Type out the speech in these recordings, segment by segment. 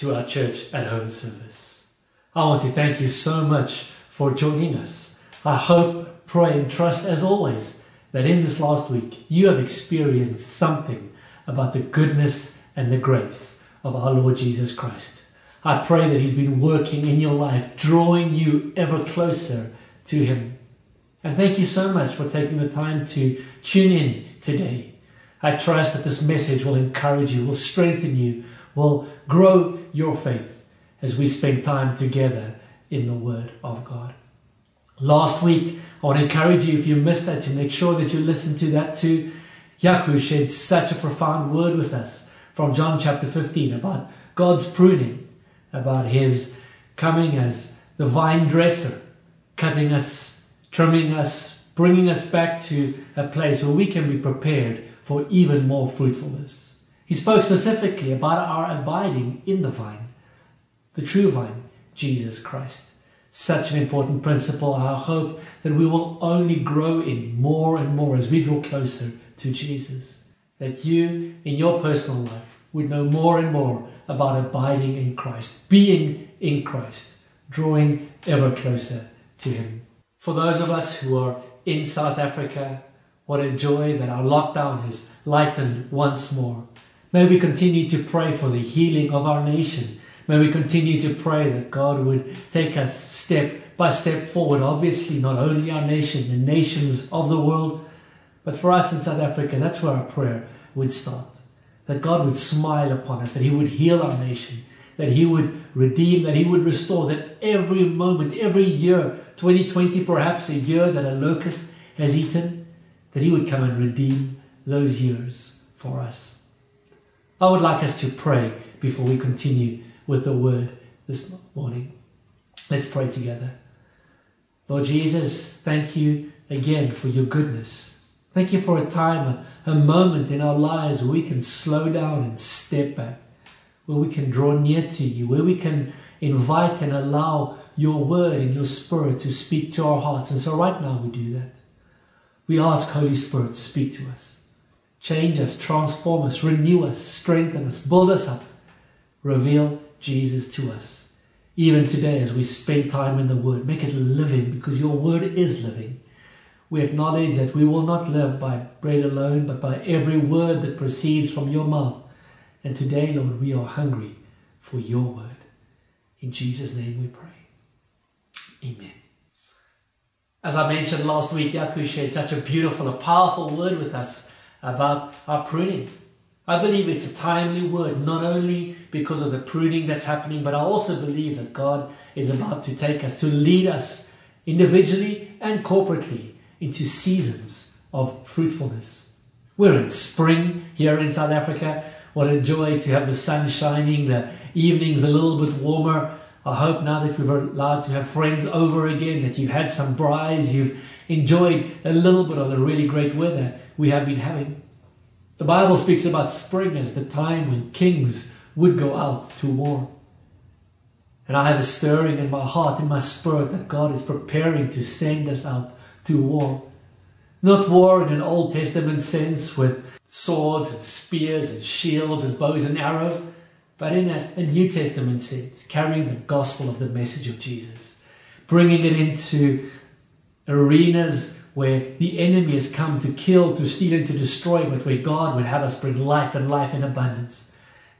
to our church at home service. I want to thank you so much for joining us. I hope, pray, and trust as always that in this last week you have experienced something about the goodness and the grace of our Lord Jesus Christ. I pray that He's been working in your life, drawing you ever closer to Him. And thank you so much for taking the time to tune in today. I trust that this message will encourage you, will strengthen you, will grow your faith as we spend time together in the Word of God. Last week, I want to encourage you, if you missed that, to make sure that you listen to that too. Yaku shared such a profound word with us from John chapter 15 about God's pruning, about His coming as the vine dresser, cutting us, trimming us, bringing us back to a place where we can be prepared for even more fruitfulness. He spoke specifically about our abiding in the vine, the true vine, Jesus Christ. Such an important principle. I hope that we will only grow in more and more as we draw closer to Jesus. That you, in your personal life, would know more and more about abiding in Christ, being in Christ, drawing ever closer to Him. For those of us who are in South Africa, what a joy that our lockdown is lightened once more. May we continue to pray for the healing of our nation. May we continue to pray that God would take us step by step forward. Obviously, not only our nation, the nations of the world, but for us in South Africa, that's where our prayer would start. That God would smile upon us, that He would heal our nation, that He would redeem, that He would restore, that every moment, every year, 2020 perhaps a year that a locust has eaten, that He would come and redeem those years for us. I would like us to pray before we continue with the word this morning. Let's pray together. Lord Jesus, thank you again for your goodness. Thank you for a time, a, moment in our lives where we can slow down and step back, where we can draw near to you, where we can invite and allow your word and your spirit to speak to our hearts. And so right now we do that. We ask Holy Spirit, speak to us. Change us, transform us, renew us, strengthen us, build us up. Reveal Jesus to us. Even today, as we spend time in the Word, make it living because your Word is living. We acknowledge that we will not live by bread alone, but by every word that proceeds from your mouth. And today, Lord, we are hungry for your Word. In Jesus' name we pray. Amen. As I mentioned last week, Yaku shared such a beautiful, a powerful word with us about our pruning. I believe it's a timely word, not only because of the pruning that's happening, but I also believe that God is about to take us, to lead us individually and corporately into seasons of fruitfulness. We're in spring here in South Africa. What a joy to have the sun shining, the evenings a little bit warmer. I hope now that we've allowed to have friends over again, that you've had some braais, you've enjoyed a little bit of the really great weather we have been having. The Bible speaks about spring as the time when kings would go out to war. And I have a stirring in my heart, in my spirit, that God is preparing to send us out to war. Not war in an Old Testament sense with swords and spears and shields and bows and arrows, but in a, a New Testament sense, carrying the gospel of the message of Jesus, bringing it into arenas where the enemy has come to kill, to steal, and to destroy, but where God would have us bring life and life in abundance.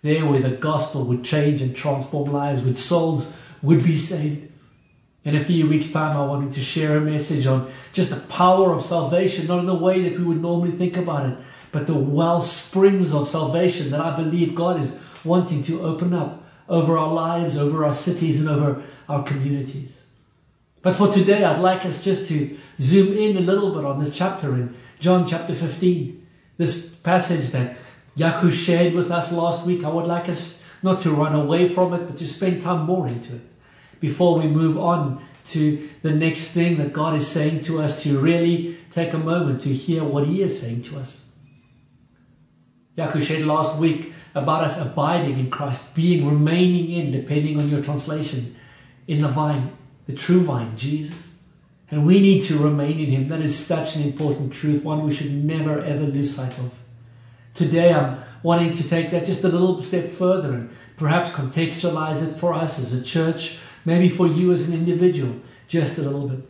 There, where the gospel would change and transform lives, where souls would be saved. In a few weeks' time, I wanted to share a message on just the power of salvation, not in the way that we would normally think about it, but the well springs of salvation that I believe God is wanting to open up over our lives, over our cities, and over our communities. But for today, I'd like us just to zoom in a little bit on this chapter in John chapter 15. This passage that Yaku shared with us last week, I would like us not to run away from it, but to spend time more into it before we move on to the next thing that God is saying to us, to really take a moment to hear what He is saying to us. Yaku shared last week about us abiding in Christ, being, remaining in, depending on your translation, in the vine, the true vine, Jesus. And we need to remain in Him. That is such an important truth, one we should never ever lose sight of. Today, I'm wanting to take that just a little step further and perhaps contextualize it for us as a church, maybe for you as an individual, just a little bit.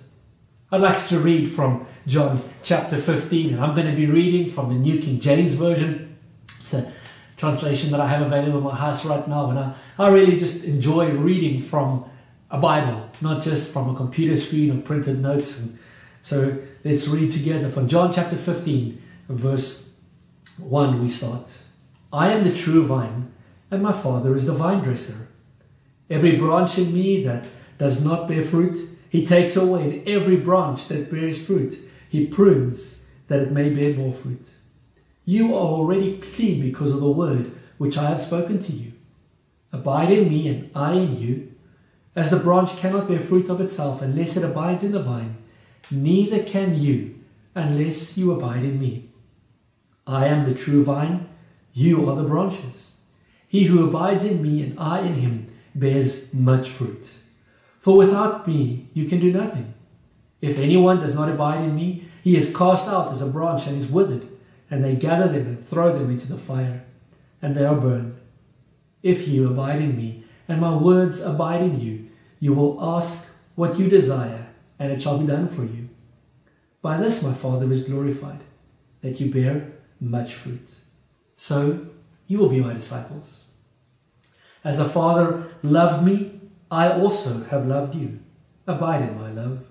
I'd like to read from John chapter 15, and I'm going to be reading from the New King James Version. It's a translation that I have available in my house right now, and I, I really just enjoy reading from a Bible, not just from a computer screen or printed notes. And so let's read together from John chapter 15, verse 1. We start. I am the true vine, and my Father is the vine dresser. Every branch in me that does not bear fruit, he takes away, and every branch that bears fruit, he prunes that it may bear more fruit. You are already clean because of the word which I have spoken to you. Abide in me, and I in you. As the branch cannot bear fruit of itself unless it abides in the vine, neither can you unless you abide in me. I am the true vine, you are the branches. He who abides in me and I in him bears much fruit. For without me you can do nothing. If anyone does not abide in me, he is cast out as a branch and is withered, and they gather them and throw them into the fire, and they are burned. If you abide in me, and my words abide in you, you will ask what you desire, and it shall be done for you. By this my Father is glorified, that you bear much fruit. So you will be my disciples. As the Father loved me, I also have loved you. Abide in my love.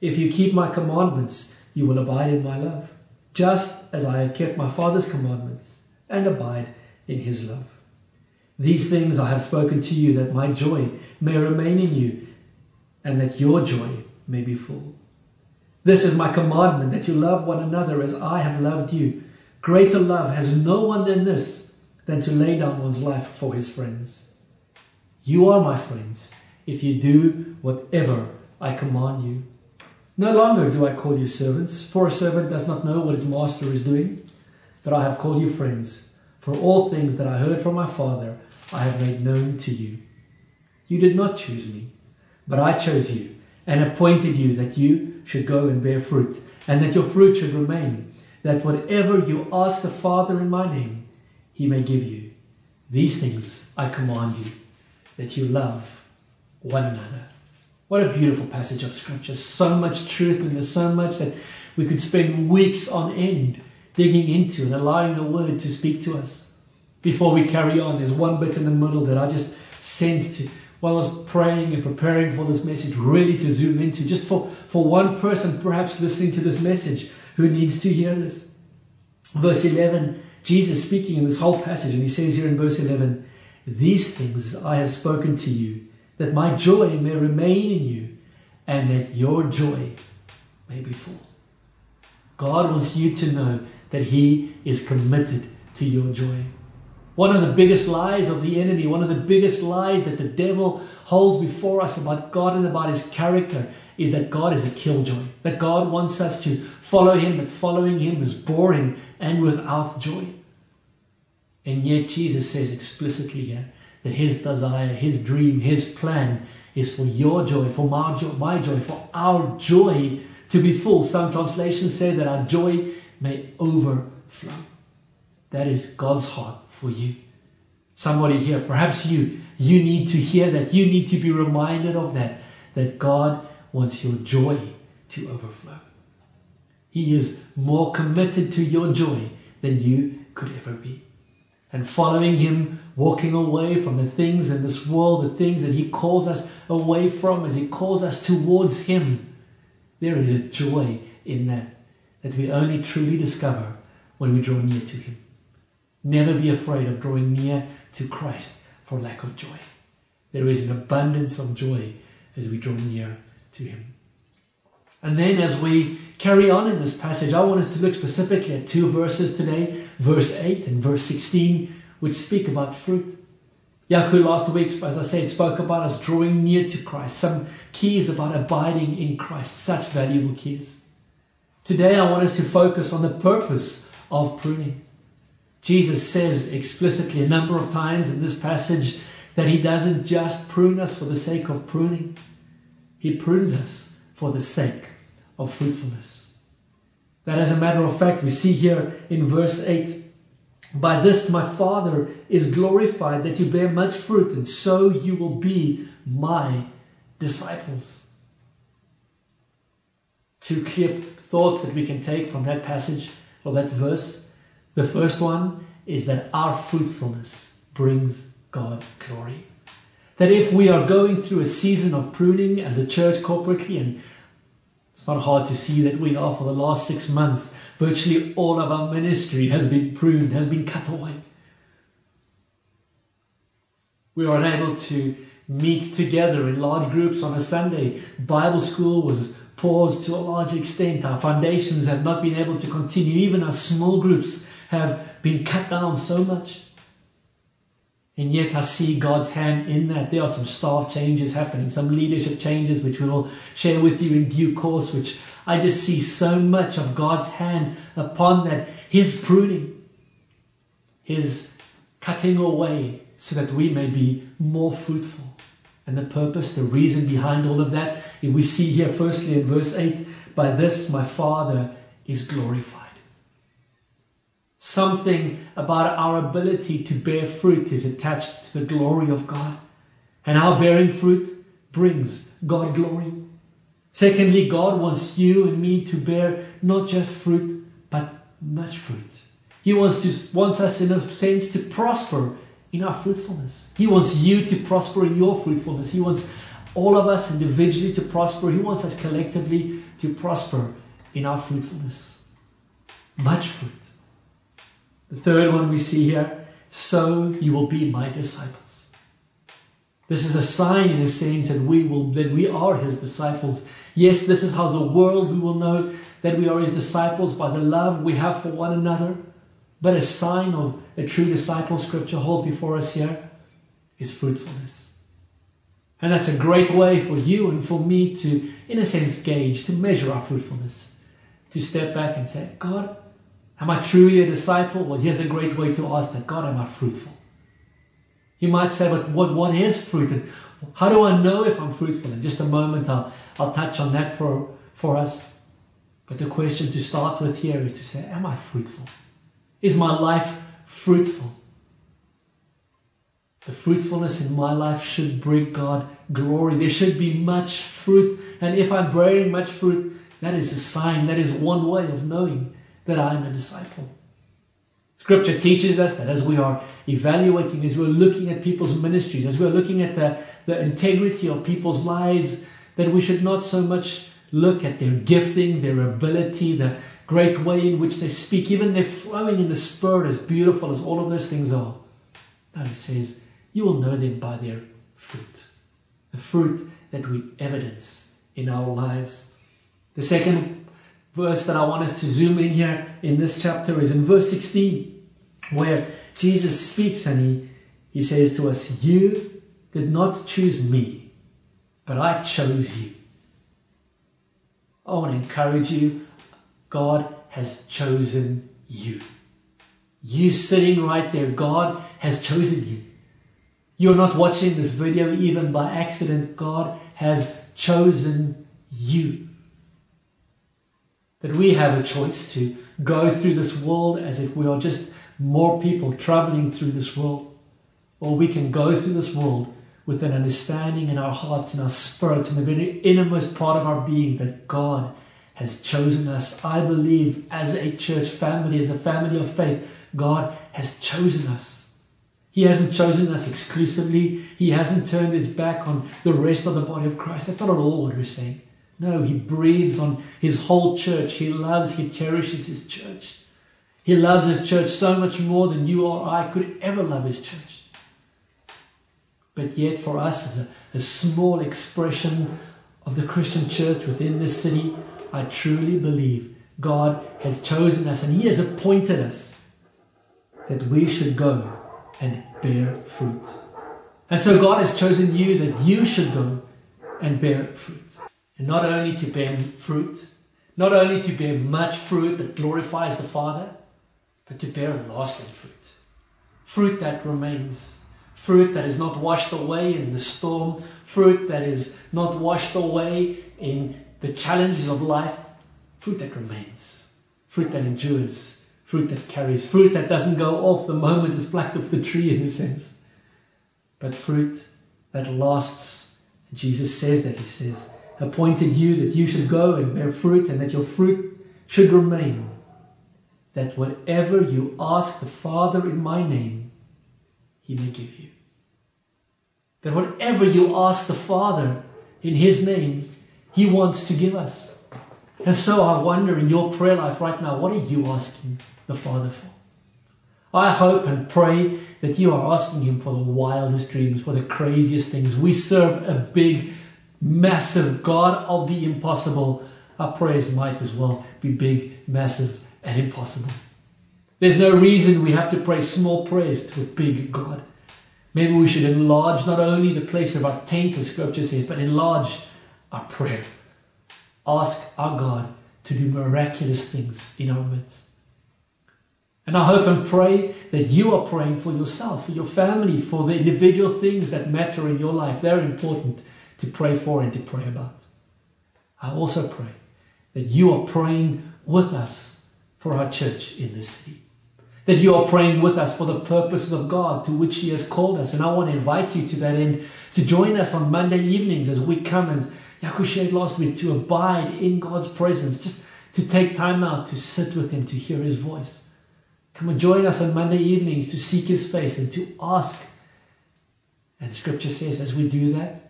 If you keep my commandments, you will abide in my love, just as I have kept my Father's commandments and abide in his love. These things I have spoken to you that my joy may remain in you and that your joy may be full. This is my commandment that you love one another as I have loved you. Greater love has no one than this, than to lay down one's life for his friends. You are my friends if you do whatever I command you. No longer do I call you servants, for a servant does not know what his master is doing, but I have called you friends, for all things that I heard from my Father I have made known to you. You did not choose me, but I chose you and appointed you that you should go and bear fruit, and that your fruit should remain, that whatever you ask the Father in my name, he may give you. These things I command you, that you love one another. What a beautiful passage of Scripture. So much truth in there, so much that we could spend weeks on end digging into and allowing the Word to speak to us. Before we carry on, there's one bit in the middle that I just sensed while I was praying and preparing for this message, really to zoom into, just for, for one person perhaps listening to this message who needs to hear this. Verse 11, Jesus speaking in this whole passage, and he says here in verse 11, These things I have spoken to you, that my joy may remain in you, and that your joy may be full. God wants you to know that He is committed to your joy. One of the biggest lies of the enemy, one of the biggest lies that the devil holds before us about God and about his character is that God is a killjoy. That God wants us to follow him, but following him is boring and without joy. And yet Jesus says explicitly here that his desire, his dream, his plan is for your joy, for my joy, my joy, for our joy to be full. Some translations say that our joy may overflow. That is God's heart for you. Somebody here, perhaps you, you need to hear that. You need to be reminded of that, that God wants your joy to overflow. He is more committed to your joy than you could ever be. And following Him, walking away from the things in this world, the things that He calls us away from as He calls us towards Him, there is a joy in that that we only truly discover when we draw near to Him. Never be afraid of drawing near to Christ for lack of joy. There is an abundance of joy as we draw near to Him. And then, as we carry on in this passage, I want us to look specifically at two verses today verse 8 and verse 16, which speak about fruit. Yaku last week, as I said, spoke about us drawing near to Christ. Some keys about abiding in Christ, such valuable keys. Today, I want us to focus on the purpose of pruning. Jesus says explicitly a number of times in this passage that He doesn't just prune us for the sake of pruning, He prunes us for the sake of fruitfulness. That, as a matter of fact, we see here in verse 8 by this my Father is glorified that you bear much fruit, and so you will be my disciples. Two clear thoughts that we can take from that passage or that verse. The first one is that our fruitfulness brings God glory. That if we are going through a season of pruning as a church corporately, and it's not hard to see that we are for the last six months, virtually all of our ministry has been pruned, has been cut away. We are unable to meet together in large groups on a Sunday. Bible school was paused to a large extent. Our foundations have not been able to continue. Even our small groups have been cut down so much. And yet I see God's hand in that. There are some staff changes happening, some leadership changes, which we will share with you in due course, which I just see so much of God's hand upon that. His pruning, His cutting away, so that we may be more fruitful. And the purpose, the reason behind all of that, we see here firstly in verse 8 by this my Father is glorified. Something about our ability to bear fruit is attached to the glory of God. And our bearing fruit brings God glory. Secondly, God wants you and me to bear not just fruit, but much fruit. He wants to wants us in a sense to prosper in our fruitfulness. He wants you to prosper in your fruitfulness. He wants all of us individually to prosper. He wants us collectively to prosper in our fruitfulness. Much fruit. The third one we see here, so you will be my disciples. This is a sign in a sense that we will that we are his disciples. Yes, this is how the world we will know that we are his disciples by the love we have for one another. But a sign of a true disciple scripture holds before us here is fruitfulness. And that's a great way for you and for me to, in a sense, gauge, to measure our fruitfulness. To step back and say, God, Am I truly a disciple? Well, here's a great way to ask that God, am I fruitful? You might say, but what, what is fruit? And how do I know if I'm fruitful? In just a moment, I'll, I'll touch on that for, for us. But the question to start with here is to say, Am I fruitful? Is my life fruitful? The fruitfulness in my life should bring God glory. There should be much fruit. And if I'm bearing much fruit, that is a sign, that is one way of knowing that I'm a disciple. Scripture teaches us that as we are evaluating, as we're looking at people's ministries, as we're looking at the, the integrity of people's lives, that we should not so much look at their gifting, their ability, the great way in which they speak, even their flowing in the Spirit, as beautiful as all of those things are. No, it says, you will know them by their fruit. The fruit that we evidence in our lives. The second verse that I want us to zoom in here in this chapter is in verse 16, where Jesus speaks and he, he says to us, You did not choose me, but I chose you. I want to encourage you. God has chosen you. You sitting right there, God has chosen you. You're not watching this video even by accident. God has chosen you that we have a choice to go through this world as if we are just more people traveling through this world, or we can go through this world with an understanding in our hearts and our spirits and the very innermost part of our being that God has chosen us. I believe as a church family, as a family of faith, God has chosen us. He hasn't chosen us exclusively. He hasn't turned his back on the rest of the body of Christ. That's not at all what we're saying. No, he breathes on his whole church. He loves, he cherishes his church. He loves his church so much more than you or I could ever love his church. But yet, for us, as a, a small expression of the Christian church within this city, I truly believe God has chosen us and He has appointed us that we should go and bear fruit. And so God has chosen you that you should go and bear fruit. And not only to bear fruit, not only to bear much fruit that glorifies the Father, but to bear lasting fruit. Fruit that remains. Fruit that is not washed away in the storm. Fruit that is not washed away in the challenges of life. Fruit that remains. Fruit that endures. Fruit that carries. Fruit that doesn't go off the moment it's plucked off the tree, in a sense. But fruit that lasts. Jesus says that, He says, appointed you that you should go and bear fruit and that your fruit should remain. That whatever you ask the Father in my name, He may give you. That whatever you ask the Father in His name, He wants to give us. And so I wonder in your prayer life right now, what are you asking the Father for? I hope and pray that you are asking Him for the wildest dreams, for the craziest things. We serve a big, massive God of the impossible. Our prayers might as well be big, massive, and impossible. There's no reason we have to pray small prayers to a big God. Maybe we should enlarge not only the place of our tent, as scripture says, but enlarge our prayer. Ask our God to do miraculous things in our midst. And I hope and pray that you are praying for yourself, for your family, for the individual things that matter in your life. They're important to pray for and to pray about. I also pray that you are praying with us for our church in this city. That you are praying with us for the purposes of God to which He has called us. And I want to invite you to that end to join us on Monday evenings as we come, as Yaku shared last week, to abide in God's presence, just to take time out to sit with Him, to hear His voice. Come and join us on Monday evenings to seek His face and to ask. And Scripture says, as we do that,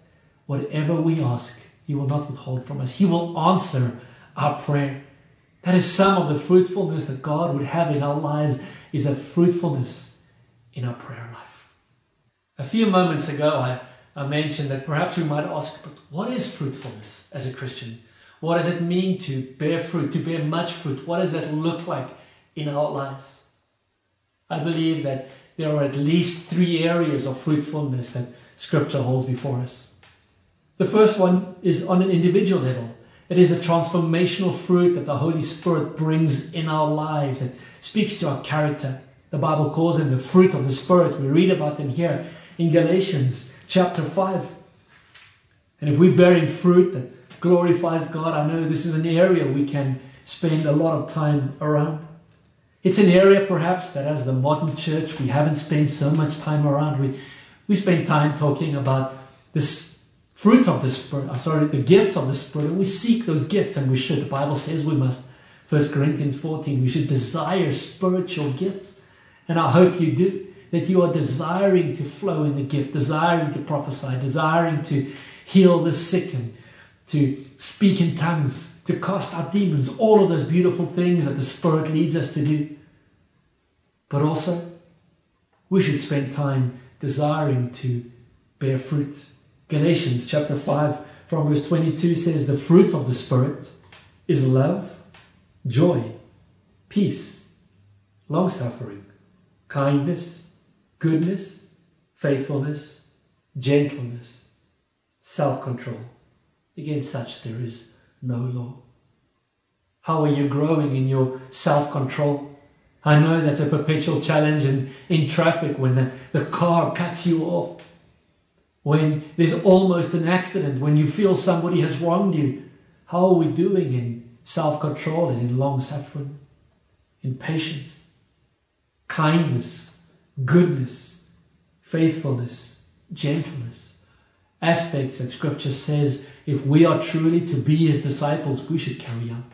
whatever we ask, He will not withhold from us. He will answer our prayer. That is some of the fruitfulness that God would have in our lives, is a fruitfulness in our prayer life. A few moments ago, I, I mentioned that perhaps we might ask, but what is fruitfulness as a Christian? What does it mean to bear fruit, to bear much fruit? What does that look like in our lives? I believe that there are at least three areas of fruitfulness that Scripture holds before us. The first one is on an individual level. It is the transformational fruit that the Holy Spirit brings in our lives that speaks to our character. The Bible calls them the fruit of the Spirit. We read about them here in Galatians chapter 5. And if we're bearing fruit that glorifies God, I know this is an area we can spend a lot of time around. It's an area perhaps that as the modern church we haven't spent so much time around. We, we spend time talking about this fruit of the Spirit, uh, sorry, the gifts of the Spirit, and we seek those gifts, and we should. The Bible says we must. 1 Corinthians 14, we should desire spiritual gifts. And I hope you do, that you are desiring to flow in the gift, desiring to prophesy, desiring to heal the sick and to speak in tongues, to cast out demons, all of those beautiful things that the Spirit leads us to do. But also, we should spend time desiring to bear fruit. Galatians chapter 5 from verse 22 says, The fruit of the Spirit is love, joy, peace, long suffering, kindness, goodness, faithfulness, gentleness, self control. Against such there is no law. How are you growing in your self control? I know that's a perpetual challenge in, in traffic when the, the car cuts you off, when there's almost an accident, when you feel somebody has wronged you. How are we doing in self control and in long suffering, in patience, kindness, goodness, faithfulness, gentleness? Aspects that Scripture says if we are truly to be His disciples, we should carry out.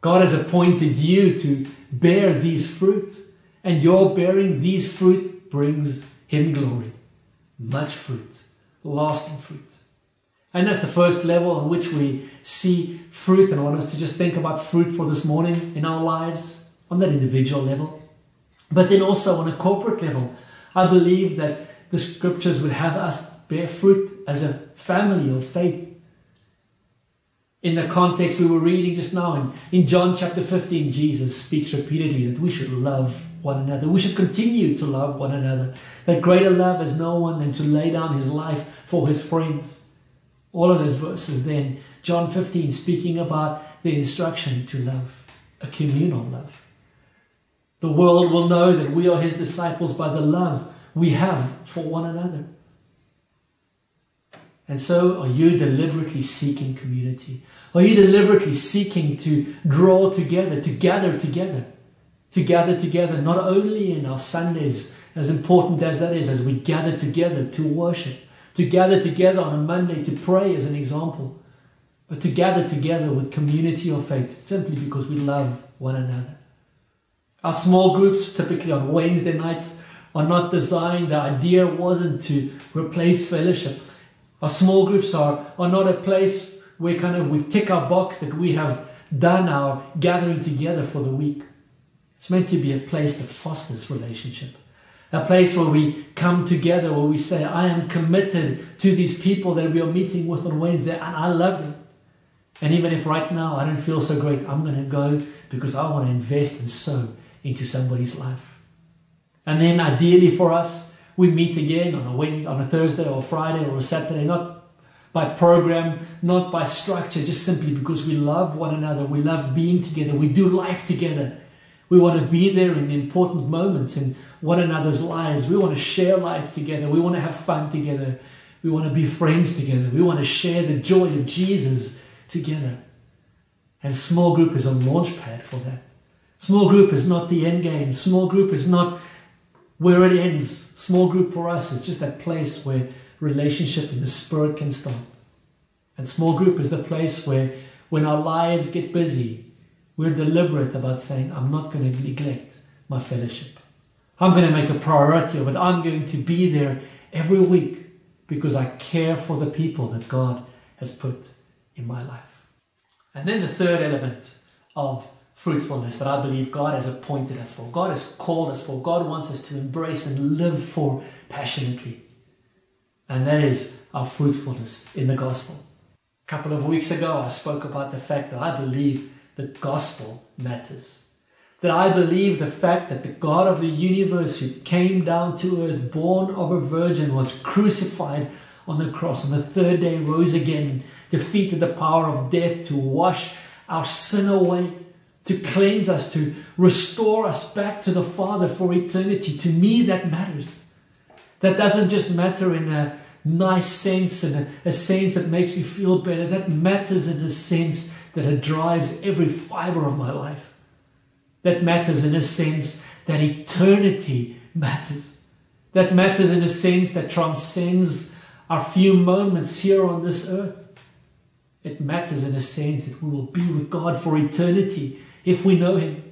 God has appointed you to bear these fruits, and your bearing these fruit brings Him glory. Much fruit, lasting fruit. And that's the first level on which we see fruit. And I want us to just think about fruit for this morning in our lives on that individual level. But then also on a corporate level, I believe that the scriptures would have us bear fruit as a family of faith In the context we were reading just now, in, in John chapter 15, Jesus speaks repeatedly that we should love one another. We should continue to love one another. That greater love has no one than to lay down his life for his friends. All of those verses then, John 15, speaking about the instruction to love, a communal love. The world will know that we are his disciples by the love we have for one another. And so, are you deliberately seeking community? Are you deliberately seeking to draw together, to gather together? To gather together, not only in our Sundays, as important as that is, as we gather together to worship, to gather together on a Monday to pray, as an example, but to gather together with community of faith simply because we love one another. Our small groups, typically on Wednesday nights, are not designed, the idea wasn't to replace fellowship. Our small groups are, are not a place where kind of we tick our box that we have done our gathering together for the week. It's meant to be a place that fosters relationship. A place where we come together, where we say, I am committed to these people that we are meeting with on Wednesday and I love them. And even if right now I don't feel so great, I'm going to go because I want to invest and sow into somebody's life. And then ideally for us, we meet again on a Wednesday, on a Thursday or Friday or a Saturday, not by program, not by structure, just simply because we love one another, we love being together, we do life together. We want to be there in important moments in one another's lives. We want to share life together. We want to have fun together. We want to be friends together. We want to share the joy of Jesus together. And small group is a launch pad for that. Small group is not the end game. Small group is not where it ends. Small group for us is just that place where relationship in the spirit can start. And small group is the place where when our lives get busy, we're deliberate about saying, I'm not going to neglect my fellowship. I'm going to make a priority of it. I'm going to be there every week because I care for the people that God has put in my life. And then the third element of fruitfulness that I believe God has appointed us for, God has called us for, God wants us to embrace and live for passionately. And that is our fruitfulness in the gospel. A couple of weeks ago, I spoke about the fact that I believe the gospel matters. That I believe the fact that the God of the universe who came down to earth, born of a virgin, was crucified on the cross, and the third day rose again, defeated the power of death to wash our sin away to cleanse us, to restore us back to the Father for eternity. To me, that matters. That doesn't just matter in a nice sense and a, a, sense that makes me feel better. That matters in a sense that it drives every fiber of my life. That matters in a sense that eternity matters. That matters in a sense that transcends our few moments here on this earth. It matters in a sense that we will be with God for eternity if we know Him.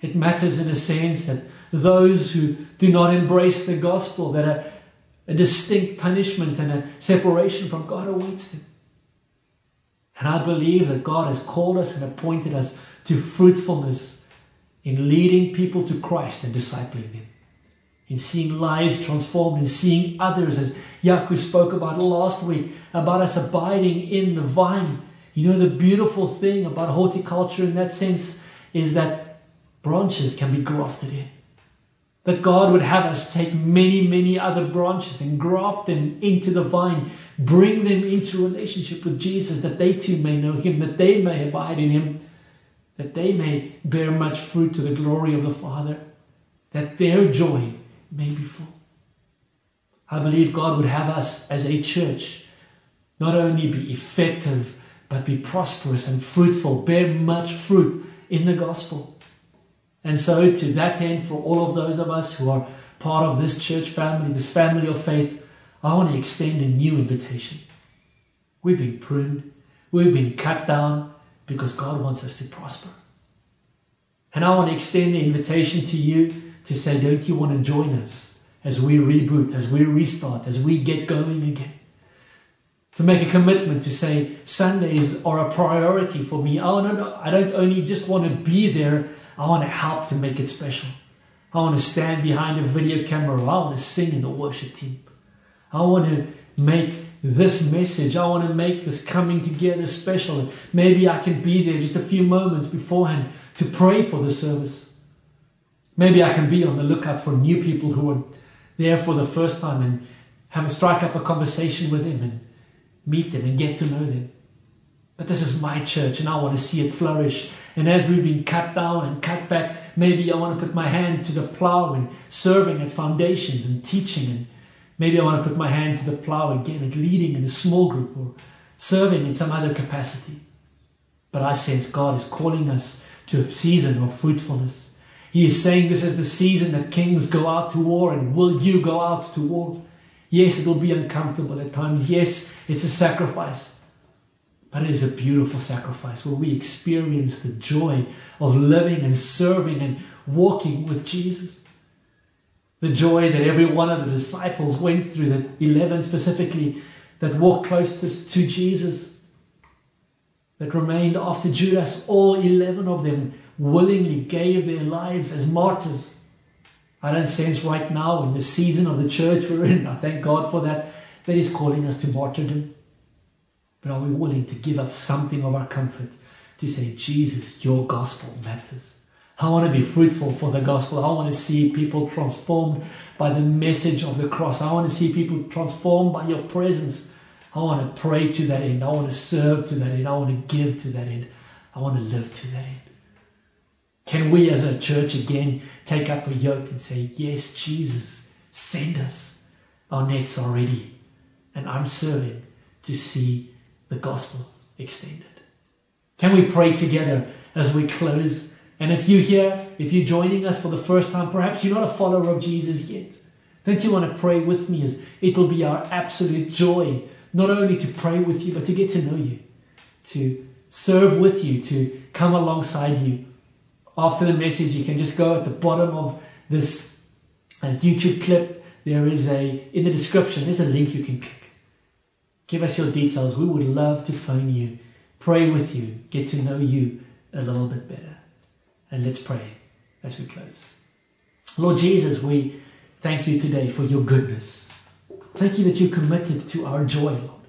It matters in a sense that those who do not embrace the gospel, that a, a distinct punishment and a separation from God awaits them. And I believe that God has called us and appointed us to fruitfulness in leading people to Christ and discipling them, in seeing lives transformed, in seeing others, as Yaku spoke about last week, about us abiding in the vine you know, the beautiful thing about horticulture in that sense is that branches can be grafted in. That God would have us take many, many other branches and graft them into the vine, bring them into relationship with Jesus, that they too may know Him, that they may abide in Him, that they may bear much fruit to the glory of the Father, that their joy may be full. I believe God would have us as a church not only be effective but be prosperous and fruitful, bear much fruit in the gospel. And so, to that end, for all of those of us who are part of this church family, this family of faith, I want to extend a new invitation. We've been pruned, we've been cut down because God wants us to prosper. And I want to extend the invitation to you to say, don't you want to join us as we reboot, as we restart, as we get going again? to make a commitment to say Sundays are a priority for me. Oh, I don't only just want to be there, I want to help to make it special. I want to stand behind a video camera. I want to sing in the worship team. I want to make this message. I want to make this coming together special. Maybe I can be there just a few moments beforehand to pray for the service. Maybe I can be on the lookout for new people who are there for the first time and have a strike up a conversation with them and meet them and get to know them. But this is my church and I want to see it flourish. And as we've been cut down and cut back, maybe I want to put my hand to the plow and serving at foundations and teaching. And maybe I want to put my hand to the plow again and leading in a small group or serving in some other capacity. But I sense God is calling us to a season of fruitfulness. He is saying this is the season that kings go out to war, and will you go out to war? Yes, it will be uncomfortable at times. Yes, it's a sacrifice. But it is a beautiful sacrifice where we experience the joy of living and serving and walking with Jesus. The joy that every one of the disciples went through, the 11 specifically, that walked closest to Jesus, that remained after Judas, all 11 of them willingly gave their lives as martyrs. I don't sense right now in the season of the church we're in, I thank God for that, that He's calling us to martyrdom. But are we willing to give up something of our comfort to say, Jesus, your gospel matters? I want to be fruitful for the gospel. I want to see people transformed by the message of the cross. I want to see people transformed by your presence. I want to pray to that end. I want to serve to that end. I want to give to that end. I want to live to that end. Can we as a church again take up a yoke and say, Yes, Jesus, send us. Our nets are ready. And I'm serving to see the gospel extended. Can we pray together as we close? And if you're here, if you're joining us for the first time, perhaps you're not a follower of Jesus yet. Don't you want to pray with me? As it will be our absolute joy, not only to pray with you, but to get to know you, to serve with you, to come alongside you. After the message, you can just go at the bottom of this uh, YouTube clip. There is a in the description. There's a link you can click. Give us your details. We would love to phone you, pray with you, get to know you a little bit better. And let's pray as we close. Lord Jesus, we thank you today for your goodness. Thank you that you're committed to our joy, Lord.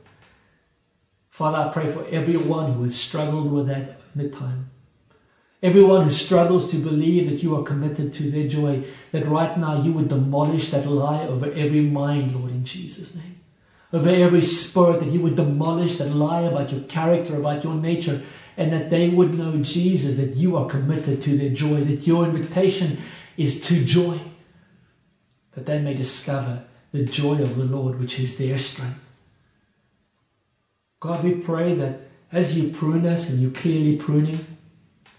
Father, I pray for everyone who has struggled with that in the time. Everyone who struggles to believe that you are committed to their joy, that right now you would demolish that lie over every mind, Lord, in Jesus' name over every spirit, that you would demolish that lie about your character, about your nature, and that they would know, Jesus, that you are committed to their joy, that your invitation is to joy, that they may discover the joy of the Lord, which is their strength. God, we pray that as you prune us and you clearly pruning,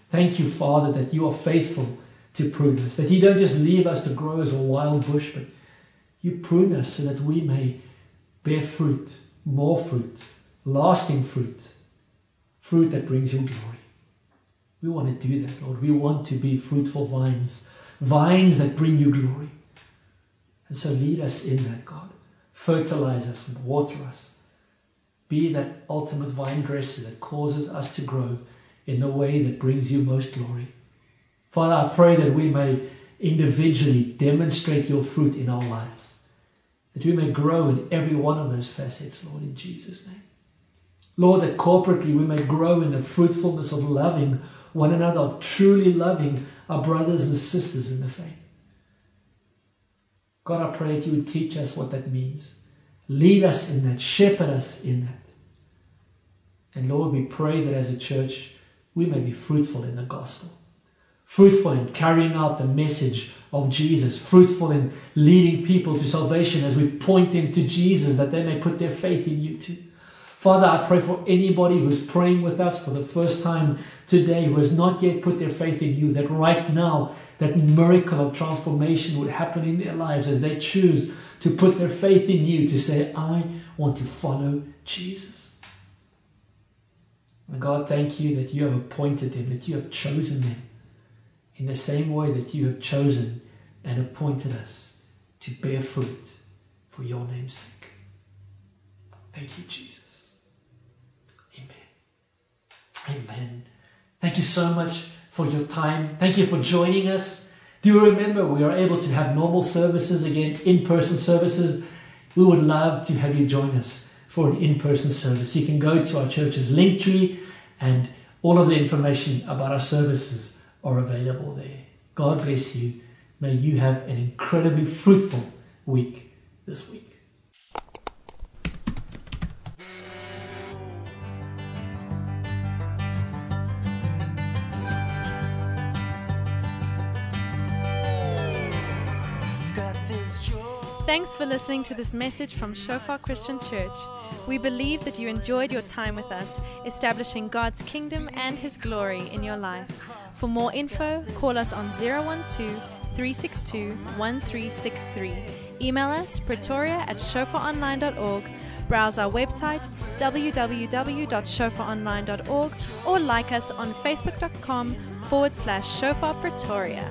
thank you, Father, that you are faithful to prune us, that you don't just leave us to grow as a wild bush, but you prune us so that we may bear fruit, more fruit, lasting fruit, fruit that brings you glory. We want to do that, Lord. We want to be fruitful vines, vines that bring you glory. And so lead us in that, God. Fertilize us water us. Be that ultimate vine dresser that causes us to grow in the way that brings you most glory. Father, I pray that we may individually demonstrate your fruit in our lives that we may grow in every one of those facets, Lord, in Jesus' name. Lord, that corporately we may grow in the fruitfulness of loving one another, of truly loving our brothers and sisters in the faith. God, I pray that you would teach us what that means. Lead us in that, shepherd us in that. And Lord, we pray that as a church, we may be fruitful in the gospel, fruitful in carrying out the message of Jesus, fruitful in leading people to salvation as we point them to Jesus that they may put their faith in you too. Father, I pray for anybody who's praying with us for the first time today who has not yet put their faith in you, that right now that miracle of transformation would happen in their lives as they choose to put their faith in you, to say, I want to follow Jesus. And God, thank you that you have appointed them, that you have chosen them in the same way that you have chosen and appointed us to bear fruit for your name's sake. Thank you, Jesus. Amen. Amen. Thank you so much for your time. Thank you for joining us. Do remember we are able to have normal services again, in person services? We would love to have you join us for an in person service. You can go to our church's Linktree, and all of the information about our services are available there. God bless you. May you have an incredibly fruitful week this week. Thanks for listening to this message from Shofar Christian Church. We believe that you enjoyed your time with us, establishing God's kingdom and His glory in your life. For more info, call us on 012 362 1363. Email us pretoria at shofaronline.org. Browse our website www.shofaronline.org or like us on facebook.com forward slash shofar pretoria.